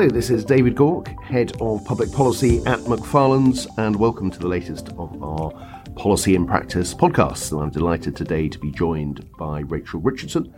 Hello, this is David Gauke, Head of Public Policy at Macfarlanes, and welcome to the latest of our Policy in Practice podcast. And I'm delighted today to be joined by Rachel Richardson,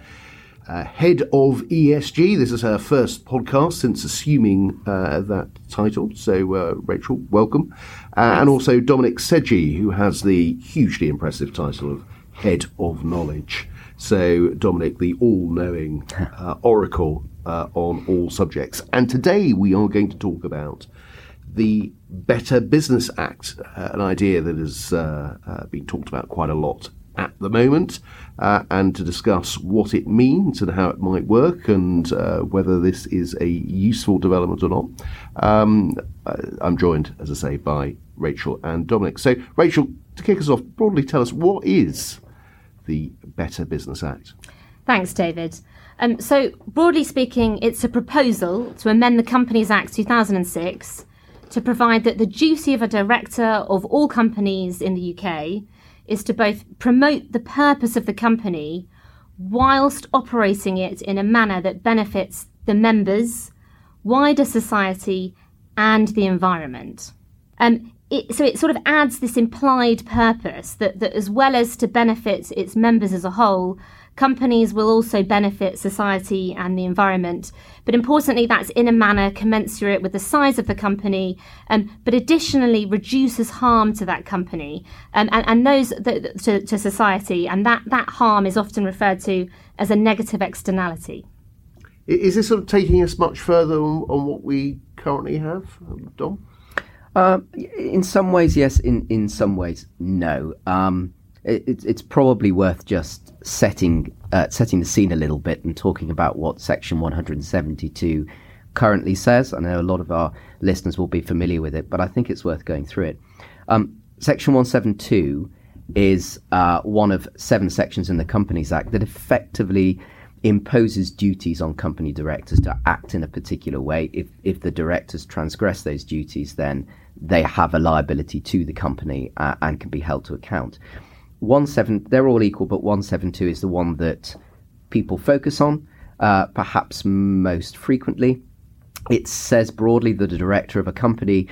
uh, Head of ESG. This is her first podcast since assuming uh, that title. So, uh, Rachel, welcome. Uh, and also Dominic Sedghi, who has the hugely impressive title of Head of Knowledge. So, Dominic, the all knowing uh, oracle uh, on all subjects. And today we are going to talk about the Better Business Act, uh, an idea that has uh, uh been talked about quite a lot at the moment, uh, and to discuss what it means and how it might work and uh, whether this is a useful development or not. Um, I'm joined, as I say, by Rachel and Dominic. So, Rachel, to kick us off, broadly tell us what is the Better Business Act? Thanks, David. Um, so, broadly speaking, it's a proposal to amend the Companies Act 2006 to provide that the duty of a director of all companies in the UK is to both promote the purpose of the company whilst operating it in a manner that benefits the members, wider society, and the environment. Um, it, so it sort of adds this implied purpose that, that as well as to benefit its members as a whole, companies will also benefit society and the environment. But importantly, that's in a manner commensurate with the size of the company, um, but additionally reduces harm to that company um, and, and those the, to, to society. And that, that harm is often referred to as a negative externality. Is this sort of taking us much further on, on what we currently have, Dom? Uh, in some ways, yes. In in some ways, no. Um, it, it's probably worth just setting uh, setting the scene a little bit and talking about what Section 172 currently says. I know a lot of our listeners will be familiar with it, but I think it's worth going through it. Um, Section 172 is uh, one of seven sections in the Companies Act that effectively imposes duties on company directors to act in a particular way. If if the directors transgress those duties, then they have a liability to the company uh, and can be held to account one seven they're all equal, but one seven two is the one that people focus on, uh, perhaps most frequently. It says broadly that a director of a company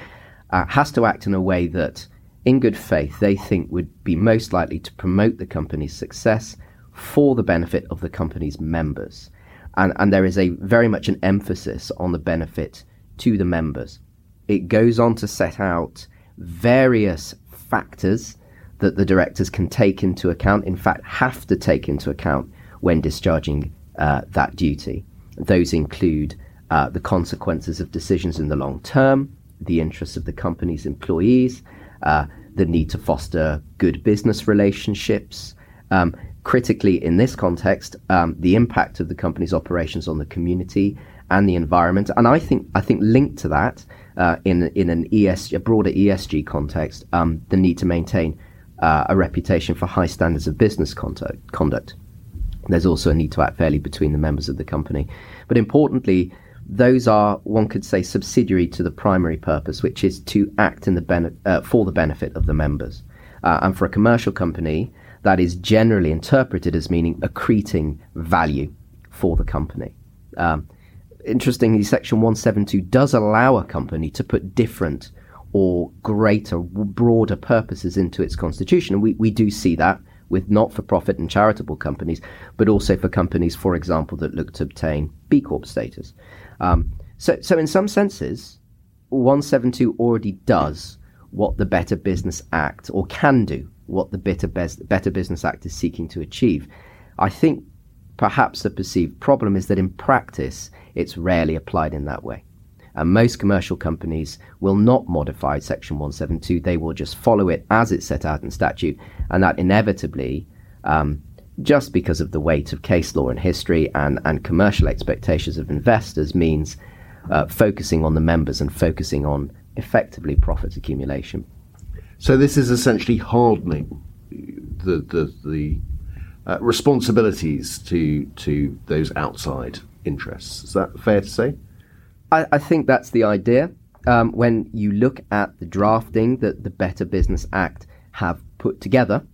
uh, has to act in a way that, in good faith, they think would be most likely to promote the company's success for the benefit of the company's members. And, and there is a very much an emphasis on the benefit to the members. It goes on to set out various factors that the directors can take into account, in fact, have to take into account when discharging uh, that duty. Those include uh, the consequences of decisions in the long term, the interests of the company's employees, uh, the need to foster good business relationships. Um, critically, in this context, um, the impact of the company's operations on the community and the environment. And I think I think linked to that, uh, in in an ESG, a broader ESG context, um, the need to maintain uh, a reputation for high standards of business conduct, conduct. There's also a need to act fairly between the members of the company. But importantly, those are, one could say, subsidiary to the primary purpose, which is to act in the uh, for the benefit of the members. Uh, and for a commercial company, that is generally interpreted as meaning accreting value for the company. Um, interestingly, Section 172 does allow a company to put different or greater, broader purposes into its constitution. And we, we do see that with not for profit and charitable companies, but also for companies, for example, that look to obtain B Corp status. Um, so, so, in some senses, 172 already does what the Better Business Act, or can do what the Better, Better Business Act is seeking to achieve. I think perhaps the perceived problem is that in practice, it's rarely applied in that way. And most commercial companies will not modify Section 172. They will just follow it as it's set out in statute. And that inevitably, um, just because of the weight of case law and history and, and commercial expectations of investors, means uh, focusing on the members and focusing on effectively profit accumulation. So this is essentially hardening the the, the uh, responsibilities to to those outside interests. Is that fair to say? I, I think that's the idea. Um, when you look at the drafting that the Better Business Act have put together,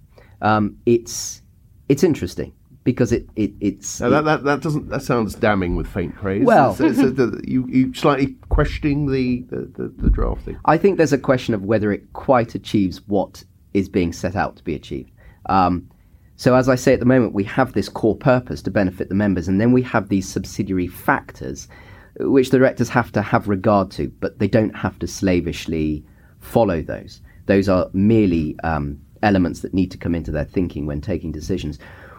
um, it's it's interesting because it, it it's Now, that, that, that doesn't that sounds damning with faint praise. Well- so, so the, you you slightly questioning the the, the, the drafting. I think there's a question of whether it quite achieves what is being set out to be achieved. Um, so, as I say at the moment, we have this core purpose to benefit the members, and then we have these subsidiary factors, which the directors have to have regard to, but they don't have to slavishly follow those. Those are merely um, elements that need to come into their thinking when taking decisions.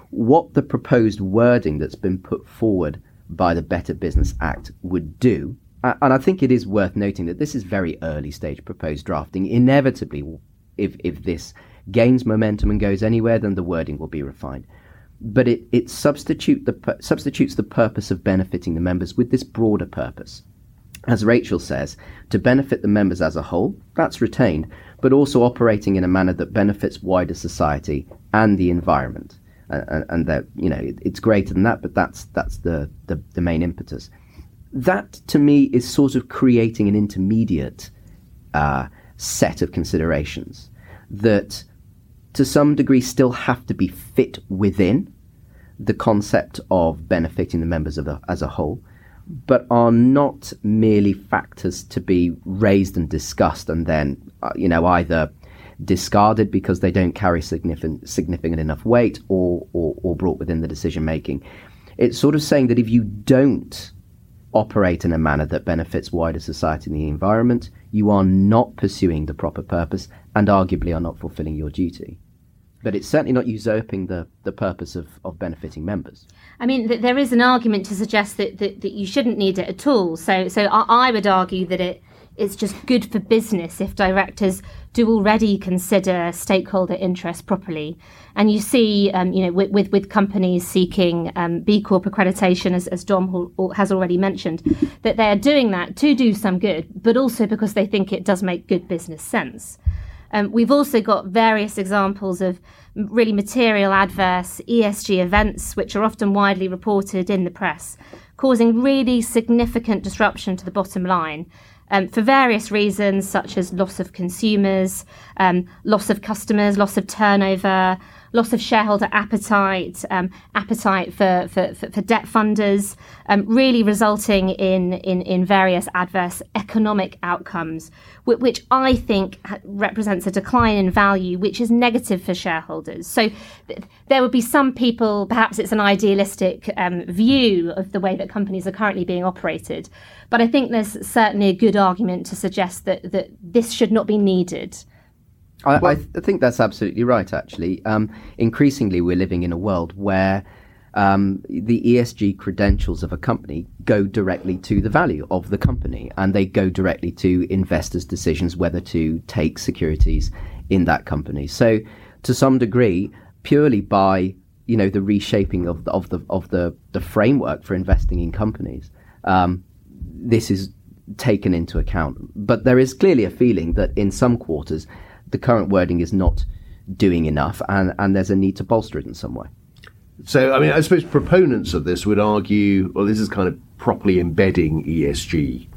What the proposed wording that's been put forward by the Better Business Act would do and I think it is worth noting that this is very early stage proposed drafting. Inevitably, if, if this gains momentum and goes anywhere, then the wording will be refined. But it, it substitute the, substitutes the purpose of benefiting the members with this broader purpose. As Rachel says, to benefit the members as a whole, that's retained, but also operating in a manner that benefits wider society and the environment. And, and that, you know, it's greater than that, but that's, that's the, the, the main impetus that to me is sort of creating an intermediate uh, set of considerations that to some degree still have to be fit within the concept of benefiting the members of the, as a whole, but are not merely factors to be raised and discussed and then, uh, you know, either discarded because they don't carry significant, significant enough weight or, or, or brought within the decision making. It's sort of saying that if you don't operate in a manner that benefits wider society and the environment, you are not pursuing the proper purpose and arguably are not fulfilling your duty. But it's certainly not usurping the, the purpose of, of benefiting members. I mean, th- there is an argument to suggest that, that, that you shouldn't need it at all. So, so I, I would argue that it it's just good for business if directors do already consider stakeholder interest properly. And you see, um, you know, with, with, with companies seeking um, B Corp accreditation, as, as Dom has already mentioned, that they are doing that to do some good, but also because they think it does make good business sense. Um, we've also got various examples of really material adverse ESG events, which are often widely reported in the press, causing really significant disruption to the bottom line. Um, for various reasons, such as loss of consumers, um, loss of customers, loss of turnover, loss of shareholder appetite, um, appetite for, for, for, debt funders, um, really resulting in, in, in various adverse economic outcomes, which, which I think represents a decline in value, which is negative for shareholders. So th- there would be some people, perhaps it's an idealistic um, view of the way that companies are currently being operated, but I think there's certainly a good argument to suggest that, that this should not be needed. I, I, th- I think that's absolutely right, actually. Um, increasingly, we're living in a world where um, the ESG credentials of a company go directly to the value of the company and they go directly to investors' decisions whether to take securities in that company. So, to some degree, purely by you know the reshaping of the, of the of the, the framework for investing in companies, um, this is taken into account. But there is clearly a feeling that in some quarters, the current wording is not doing enough, and, and there's a need to bolster it in some way. So, I mean, I suppose proponents of this would argue, well, this is kind of properly embedding ESG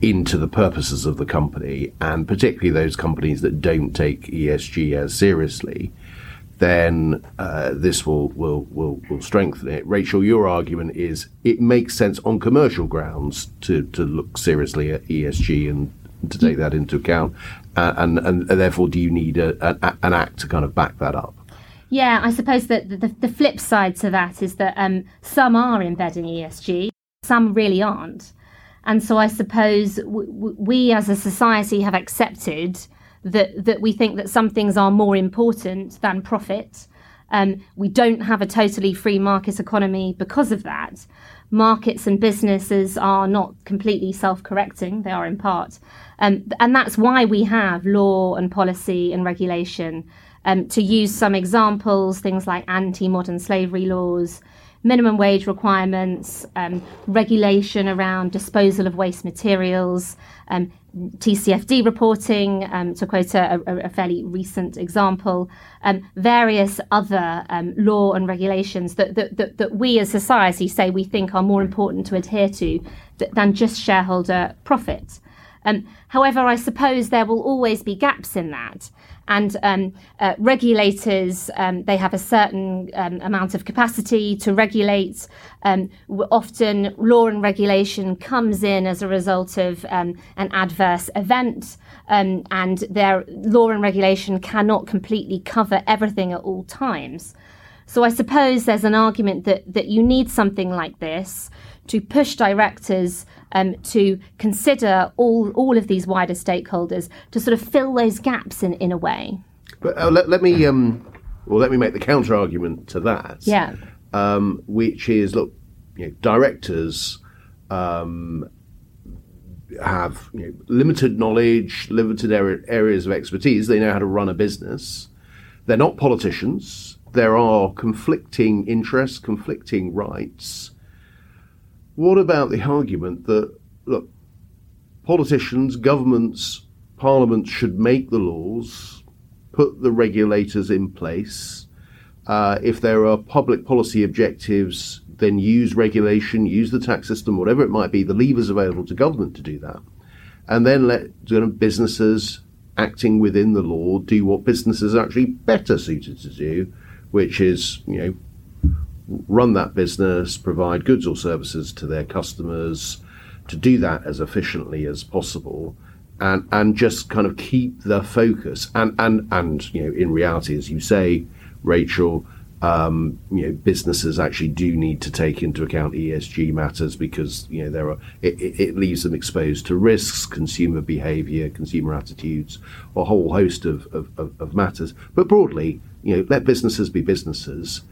into the purposes of the company, and particularly those companies that don't take ESG as seriously, then uh, this will, will, will, will strengthen it. Rachel, your argument is it makes sense on commercial grounds to, to look seriously at ESG and to take that into account, uh, and, and therefore, do you need a, a, an act to kind of back that up? Yeah, I suppose that the, the flip side to that is that um, some are embedding ESG, some really aren't. And so I suppose we as a society have accepted that, that we think that some things are more important than profit. Um, we don't have a totally free market economy because of that. Markets and businesses are not completely self correcting, they are in part. Um, and that's why we have law and policy and regulation. Um, to use some examples, things like anti modern slavery laws, minimum wage requirements, um, regulation around disposal of waste materials, um, TCFD reporting, um, to quote a, a, fairly recent example, um, various other um, law and regulations that, that, that, that, we as society say we think are more important to adhere to than just shareholder profit. Um, however, I suppose there will always be gaps in that. And um, uh, regulators, um, they have a certain um, amount of capacity to regulate. Um, often, law and regulation comes in as a result of an adverse event, and their law and regulation cannot completely cover everything at all times. So I suppose there's an argument that, that you need something like this to push directors um, to consider all, all of these wider stakeholders to sort of fill those gaps in, in a way. But uh, let, let me um, well let me make the counter argument to that. Yeah. Um, which is look, you know, directors um, have you know, limited knowledge, limited areas of expertise. They know how to run a business. They're not politicians. There are conflicting interests, conflicting rights. What about the argument that, look, politicians, governments, parliaments should make the laws, put the regulators in place? Uh, if there are public policy objectives, then use regulation, use the tax system, whatever it might be, the levers available to government to do that. And then let you know, businesses acting within the law do what businesses are actually better suited to do, which is, you know, run that business, provide goods or services to their customers, to do that as efficiently as possible, and and just kind of keep the focus. And and and you know, in reality, as you say, Rachel, um, you know, businesses actually do need to take into account ESG matters because you know there are it, it leaves them exposed to risks, consumer behaviour, consumer attitudes, a whole host of, of, of matters. But broadly, you know, let businesses be businesses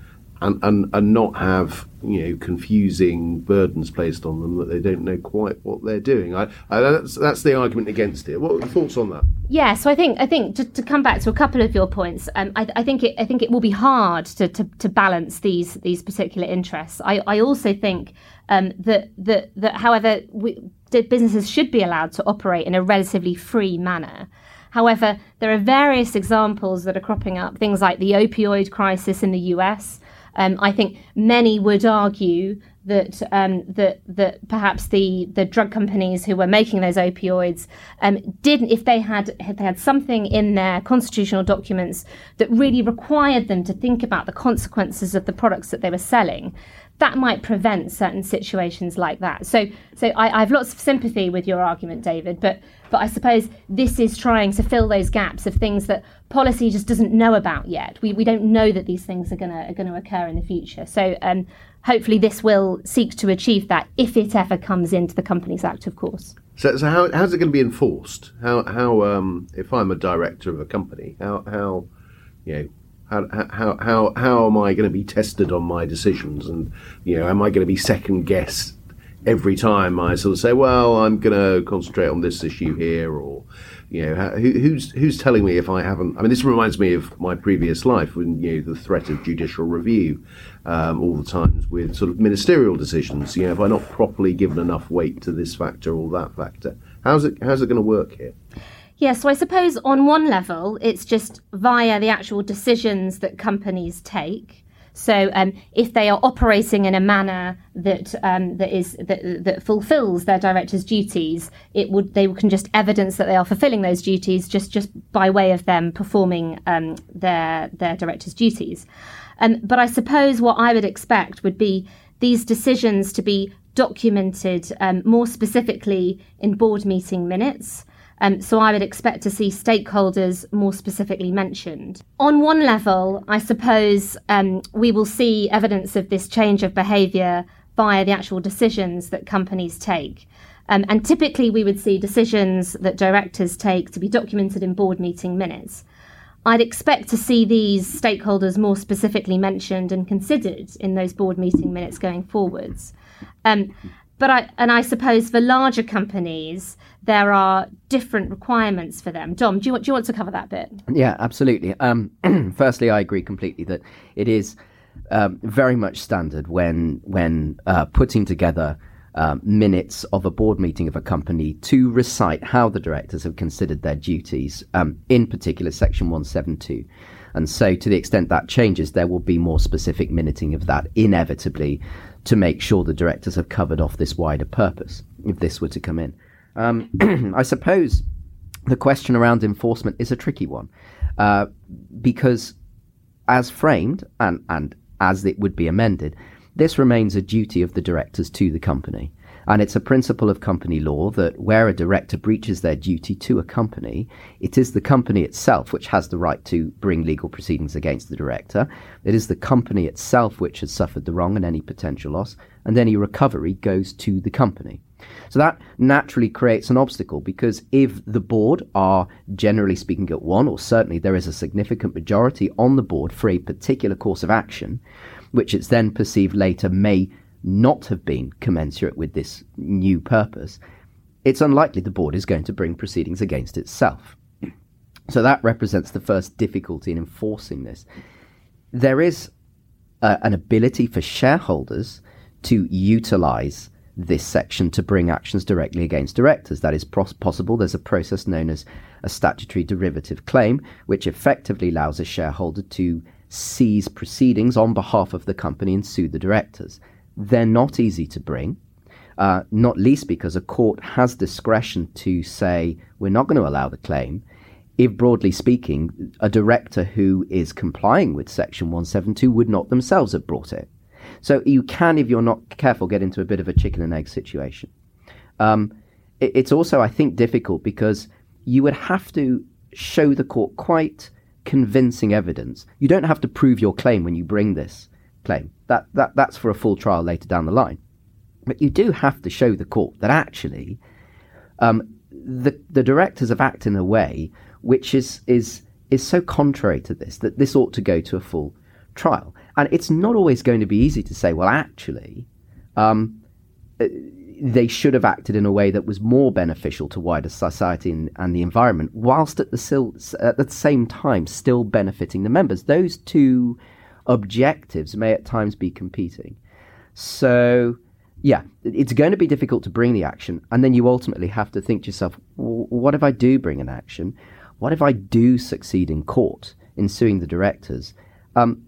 and, and, and not have you know confusing burdens placed on them that they don't know quite what they're doing. I, I, that's that's the argument against it. What are your thoughts on that? Yeah, so I think I think to, to come back to a couple of your points, um, I, I, think it I think it will be hard to, to, to balance these these particular interests. I, I also think um, that that that however we, businesses should be allowed to operate in a relatively free manner. However, there are various examples that are cropping up, things like the opioid crisis in the US, um, I think many would argue that um, that that perhaps the the drug companies who were making those opioids um, didn't, if they had if they had something in their constitutional documents that really required them to think about the consequences of the products that they were selling, that might prevent certain situations like that. So, so I, I, have lots of sympathy with your argument, David, but but I suppose this is trying to fill those gaps of things that policy just doesn't know about yet. We we don't know that these things are gonna are gonna occur in the future. So, um, hopefully, this will seek to achieve that if it ever comes into the Companies Act, of course. So, so how, how's it going to be enforced? How how um, if I'm a director of a company, how how you know how, how, how, how am I going to be tested on my decisions? And, you know, am I going to be second guessed every time I sort of say, well, I'm going to concentrate on this issue here or, you know, who, who's who's telling me if I haven't? I mean, this reminds me of my previous life when you know the threat of judicial review um, all the times with sort of ministerial decisions. You know, have I'm not properly given enough weight to this factor or that factor, how's it how's it going to work here? Yeah, so I suppose on one level, it's just via the actual decisions that companies take. So um, if they are operating in a manner that um, that is that, that fulfills their directors' duties, it would they can just evidence that they are fulfilling those duties just just by way of them performing um, their their directors' duties. Um, but I suppose what I would expect would be these decisions to be documented um, more specifically in board meeting minutes. Um, so I would expect to see stakeholders more specifically mentioned. On one level, I suppose um, we will see evidence of this change of behaviour via the actual decisions that companies take. Um, and typically, we would see decisions that directors take to be documented in board meeting minutes. I'd expect to see these stakeholders more specifically mentioned and considered in those board meeting minutes going forwards. Um, but I and I suppose for larger companies, there are different requirements for them. Dom, do you, want do you want to cover that bit? Yeah, absolutely. Um, firstly, I agree completely that it is um, very much standard when when uh, putting together um, minutes of a board meeting of a company to recite how the directors have considered their duties, um, in particular Section 172. And so, to the extent that changes, there will be more specific minuting of that inevitably to make sure the directors have covered off this wider purpose if this were to come in. Um, I suppose the question around enforcement is a tricky one uh, because, as framed and, and as it would be amended, this remains a duty of the directors to the company. And it's a principle of company law that where a director breaches their duty to a company, it is the company itself which has the right to bring legal proceedings against the director. It is the company itself which has suffered the wrong and any potential loss, and any recovery goes to the company. So that naturally creates an obstacle because if the board are generally speaking at one, or certainly there is a significant majority on the board for a particular course of action, which it's then perceived later may not have been commensurate with this new purpose, it's unlikely the board is going to bring proceedings against itself. So that represents the first difficulty in enforcing this. There is uh, an ability for shareholders to utilize this section to bring actions directly against directors. That is pros- possible. There's a process known as a statutory derivative claim, which effectively allows a shareholder to seize proceedings on behalf of the company and sue the directors. They're not easy to bring, uh, not least because a court has discretion to say, we're not going to allow the claim. If, broadly speaking, a director who is complying with Section 172 would not themselves have brought it. So you can, if you're not careful, get into a bit of a chicken and egg situation. Um, it, it's also, I think, difficult because you would have to show the court quite convincing evidence. You don't have to prove your claim when you bring this claim. That, that, that's for a full trial later down the line. But you do have to show the court that actually um, the, the directors have acted in a way which is, is, is so contrary to this that this ought to go to a full trial. And it's not always going to be easy to say, well, actually, um, uh, they should have acted in a way that was more beneficial to wider society and, and the environment, whilst at the, sil- at the same time still benefiting the members. Those two objectives may at times be competing. So, yeah, it's going to be difficult to bring the action. And then you ultimately have to think to yourself, what if I do bring an action? What if I do succeed in court in suing the directors? Um,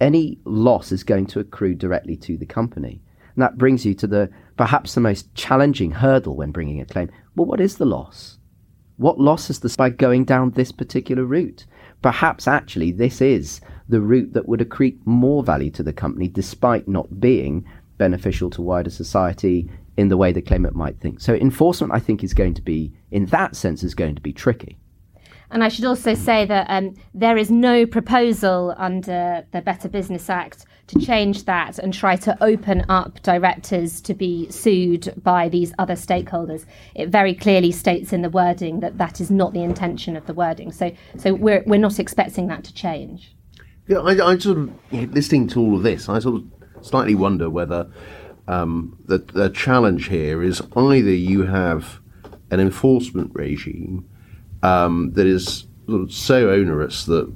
any loss is going to accrue directly to the company. And that brings you to the perhaps the most challenging hurdle when bringing a claim. Well, what is the loss? What loss is this by going down this particular route? Perhaps actually this is the route that would accrete more value to the company despite not being beneficial to wider society in the way the claimant might think. So enforcement, I think, is going to be, in that sense, is going to be tricky. And I should also say that um, there is no proposal under the Better Business Act to change that and try to open up directors to be sued by these other stakeholders. It very clearly states in the wording that that is not the intention of the wording. So, so we're, we're not expecting that to change. Yeah, I, I sort of, listening to all of this, I sort of slightly wonder whether um, the, the challenge here is either you have an enforcement regime um, that is sort of so onerous that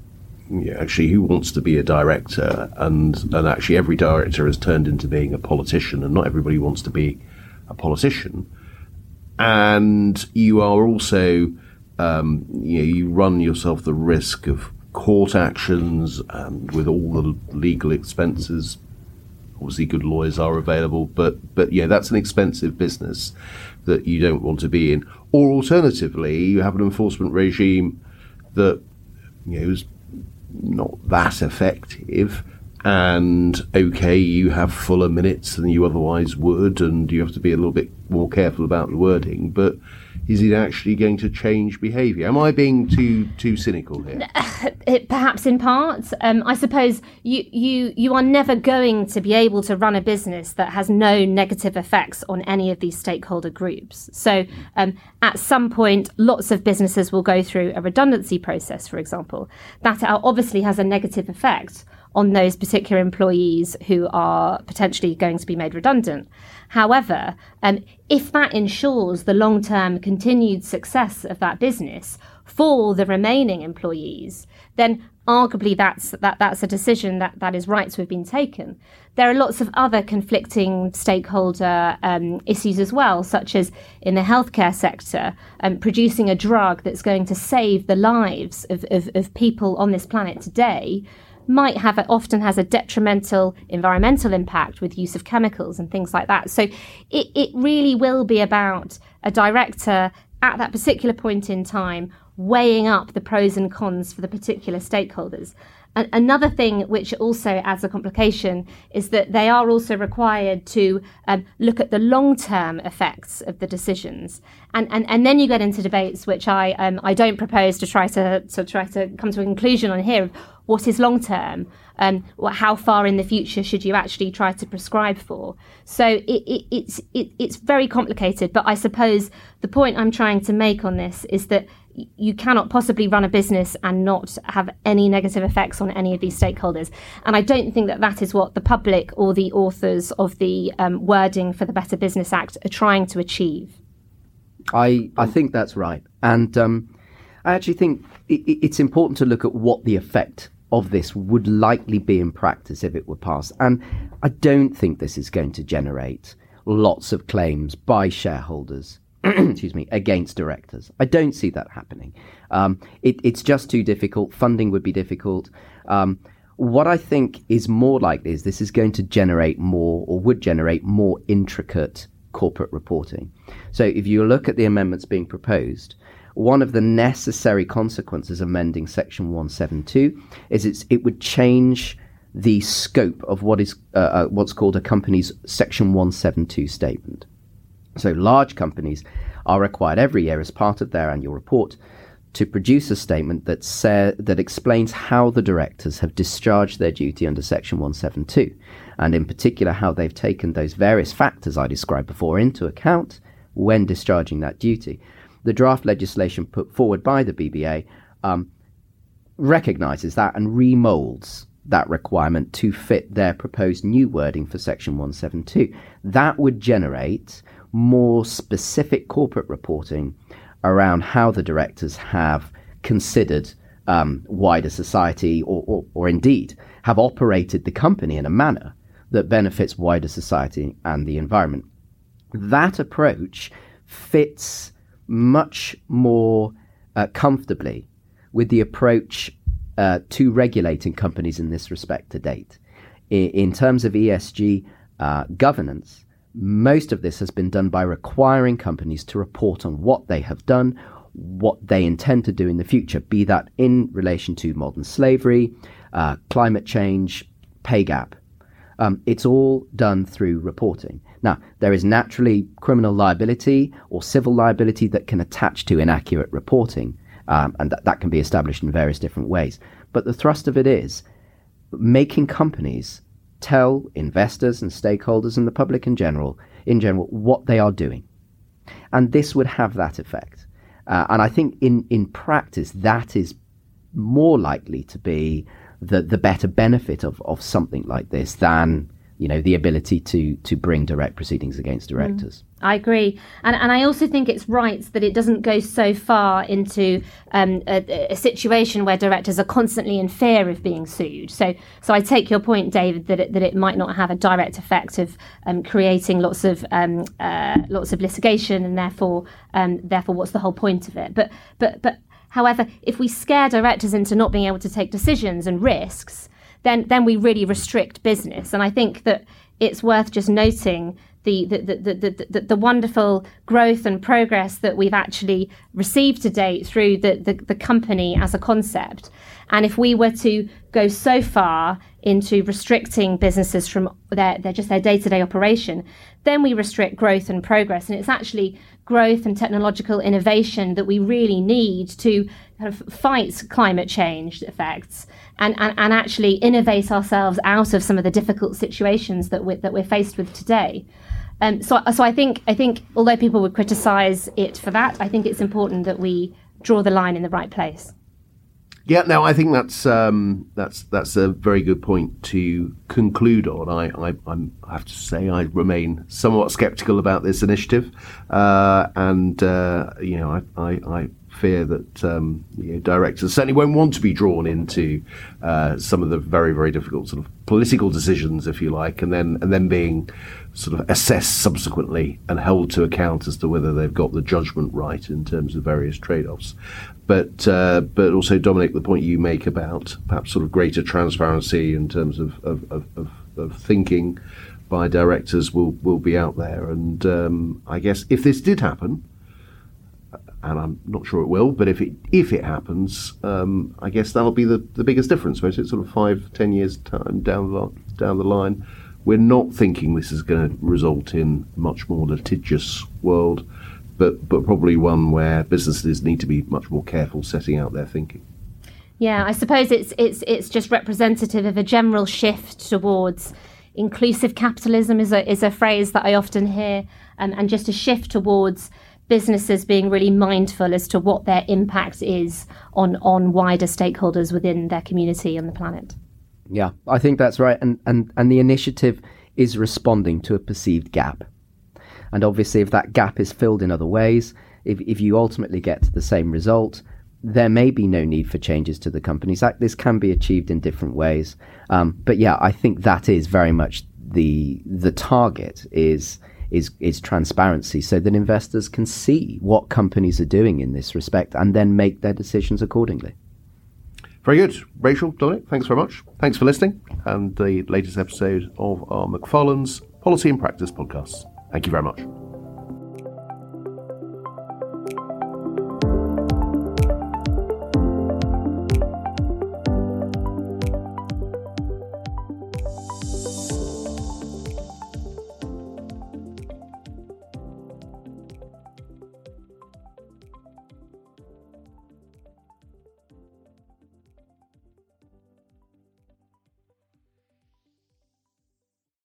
actually who wants to be a director and and actually every director has turned into being a politician and not everybody wants to be a politician. And you are also um, you know you run yourself the risk of court actions and with all the legal expenses. Obviously good lawyers are available but but yeah that's an expensive business that you don't want to be in. Or alternatively, you have an enforcement regime that you know, is not that effective, and okay, you have fuller minutes than you otherwise would, and you have to be a little bit more careful about the wording, but is it actually going to change behaviour? Am I being too too cynical here? It, perhaps in part. Um, I suppose you, you you are never going to be able to run a business that has no negative effects on any of these stakeholder groups. So um, at some point, lots of businesses will go through a redundancy process, for example. That obviously has a negative effect on those particular employees who are potentially going to be made redundant. However, um, if that ensures the long term continued success of that business for the remaining employees, then arguably that's that that's a decision that, that is right to have been taken. There are lots of other conflicting stakeholder um, issues as well, such as in the healthcare sector, um, producing a drug that's going to save the lives of, of, of people on this planet today might have a, often has a detrimental environmental impact with use of chemicals and things like that. So it, it really will be about a director at that particular point in time weighing up the pros and cons for the particular stakeholders. another thing which also adds a complication is that they are also required to um, look at the long term effects of the decisions. And, and, and then you get into debates which I, um, I don't propose to try to, to try to come to a conclusion on here what is long term um, how far in the future should you actually try to prescribe for? So it, it, it's it, it's very complicated. But I suppose the point I'm trying to make on this is that you cannot possibly run a business and not have any negative effects on any of these stakeholders. And I don't think that that is what the public or the authors of the um, wording for the Better Business Act are trying to achieve. I I think that's right, and um, I actually think it, it's important to look at what the effect of this would likely be in practice if it were passed. And I don't think this is going to generate lots of claims by shareholders. excuse me, against directors. I don't see that happening. Um, it, it's just too difficult. Funding would be difficult. Um, what I think is more likely is this is going to generate more, or would generate more intricate corporate reporting. So if you look at the amendments being proposed, one of the necessary consequences of amending Section 172 is it would change the scope of what is uh, uh, what's called a company's Section 172 statement. So large companies are required every year as part of their annual report to produce a statement that sa- that explains how the directors have discharged their duty under Section 172, and in particular how they've taken those various factors I described before into account when discharging that duty the draft legislation put forward by the BBA um, recognises that and remolds that requirement to fit their proposed new wording for Section 172. That would generate more specific corporate reporting around how the directors have considered um, wider society or, or, or indeed have operated the company in a manner that benefits wider society and the environment. That approach fits much more uh, comfortably with the approach uh, to regulating companies in this respect to date. I- in terms of ESG uh, governance, most of this has been done by requiring companies to report on what they have done, what they intend to do in the future, be that in relation to modern slavery, uh, climate change, pay gap. Um, it's all done through reporting. Now, there is naturally criminal liability or civil liability that can attach to inaccurate reporting, um, and that, that can be established in various different ways. But the thrust of it is making companies tell investors and stakeholders and the public in general, in general, what they are doing. And this would have that effect. Uh, and I think in, in practice, that is more likely to be the, the better benefit of, of something like this than you know the ability to to bring direct proceedings against directors. Mm. I agree, and and I also think it's right that it doesn't go so far into um, a, a, situation where directors are constantly in fear of being sued. So so I take your point, David, that it, that it might not have a direct effect of um, creating lots of um, uh, lots of litigation, and therefore um, therefore what's the whole point of it? But but but however, if we scare directors into not being able to take decisions and risks then then we really restrict business. And I think that it's worth just noting the the, the, the, the, wonderful growth and progress that we've actually received to date through the, the, the company as a concept. And if we were to go so far into restricting businesses from their, their just their day-to-day operation, then we restrict growth and progress. And it's actually growth and technological innovation that we really need to kind of fight climate change effects and, and, and actually innovate ourselves out of some of the difficult situations that we're, that we're faced with today. Um, so, so I think I think although people would criticise it for that, I think it's important that we draw the line in the right place. Yeah, no, I think that's um, that's that's a very good point to conclude on. I, I, I have to say I remain somewhat sceptical about this initiative, uh, and uh, you know I, I, I fear that um, you know, directors certainly won't want to be drawn into uh, some of the very very difficult sort of political decisions, if you like, and then and then being sort of assessed subsequently and held to account as to whether they've got the judgment right in terms of various trade-offs. But uh, but also Dominic, the point you make about perhaps sort of greater transparency in terms of of, of, of, of thinking by directors will will be out there, and um, I guess if this did happen and I'm not sure it will, but if it if it happens, um, I guess that'll be the, the biggest difference. Whereas it's sort of five, ten years time down the down the line, we're not thinking this is going to result in much more litigious world, but but probably one where businesses need to be much more careful setting out their thinking. Yeah, I suppose it's it's it's just representative of a general shift towards inclusive capitalism is a is a phrase that I often hear, um, and just a shift towards businesses being really mindful as to what their impact is on on wider stakeholders within their community and the planet. Yeah, I think that's right, and and and the initiative is responding to a perceived gap, and obviously, if that gap is filled in other ways, if if you ultimately get to the same result, there may be no need for changes to the Companies Act. This can be achieved in different ways, um, but yeah, I think that is very much the the target is is is transparency so that investors can see what companies are doing in this respect and then make their decisions accordingly. Very good. Rachel, Dominic, thanks very much. Thanks for listening and the latest episode of our Macfarlanes Policy and Practice podcast. Thank you very much.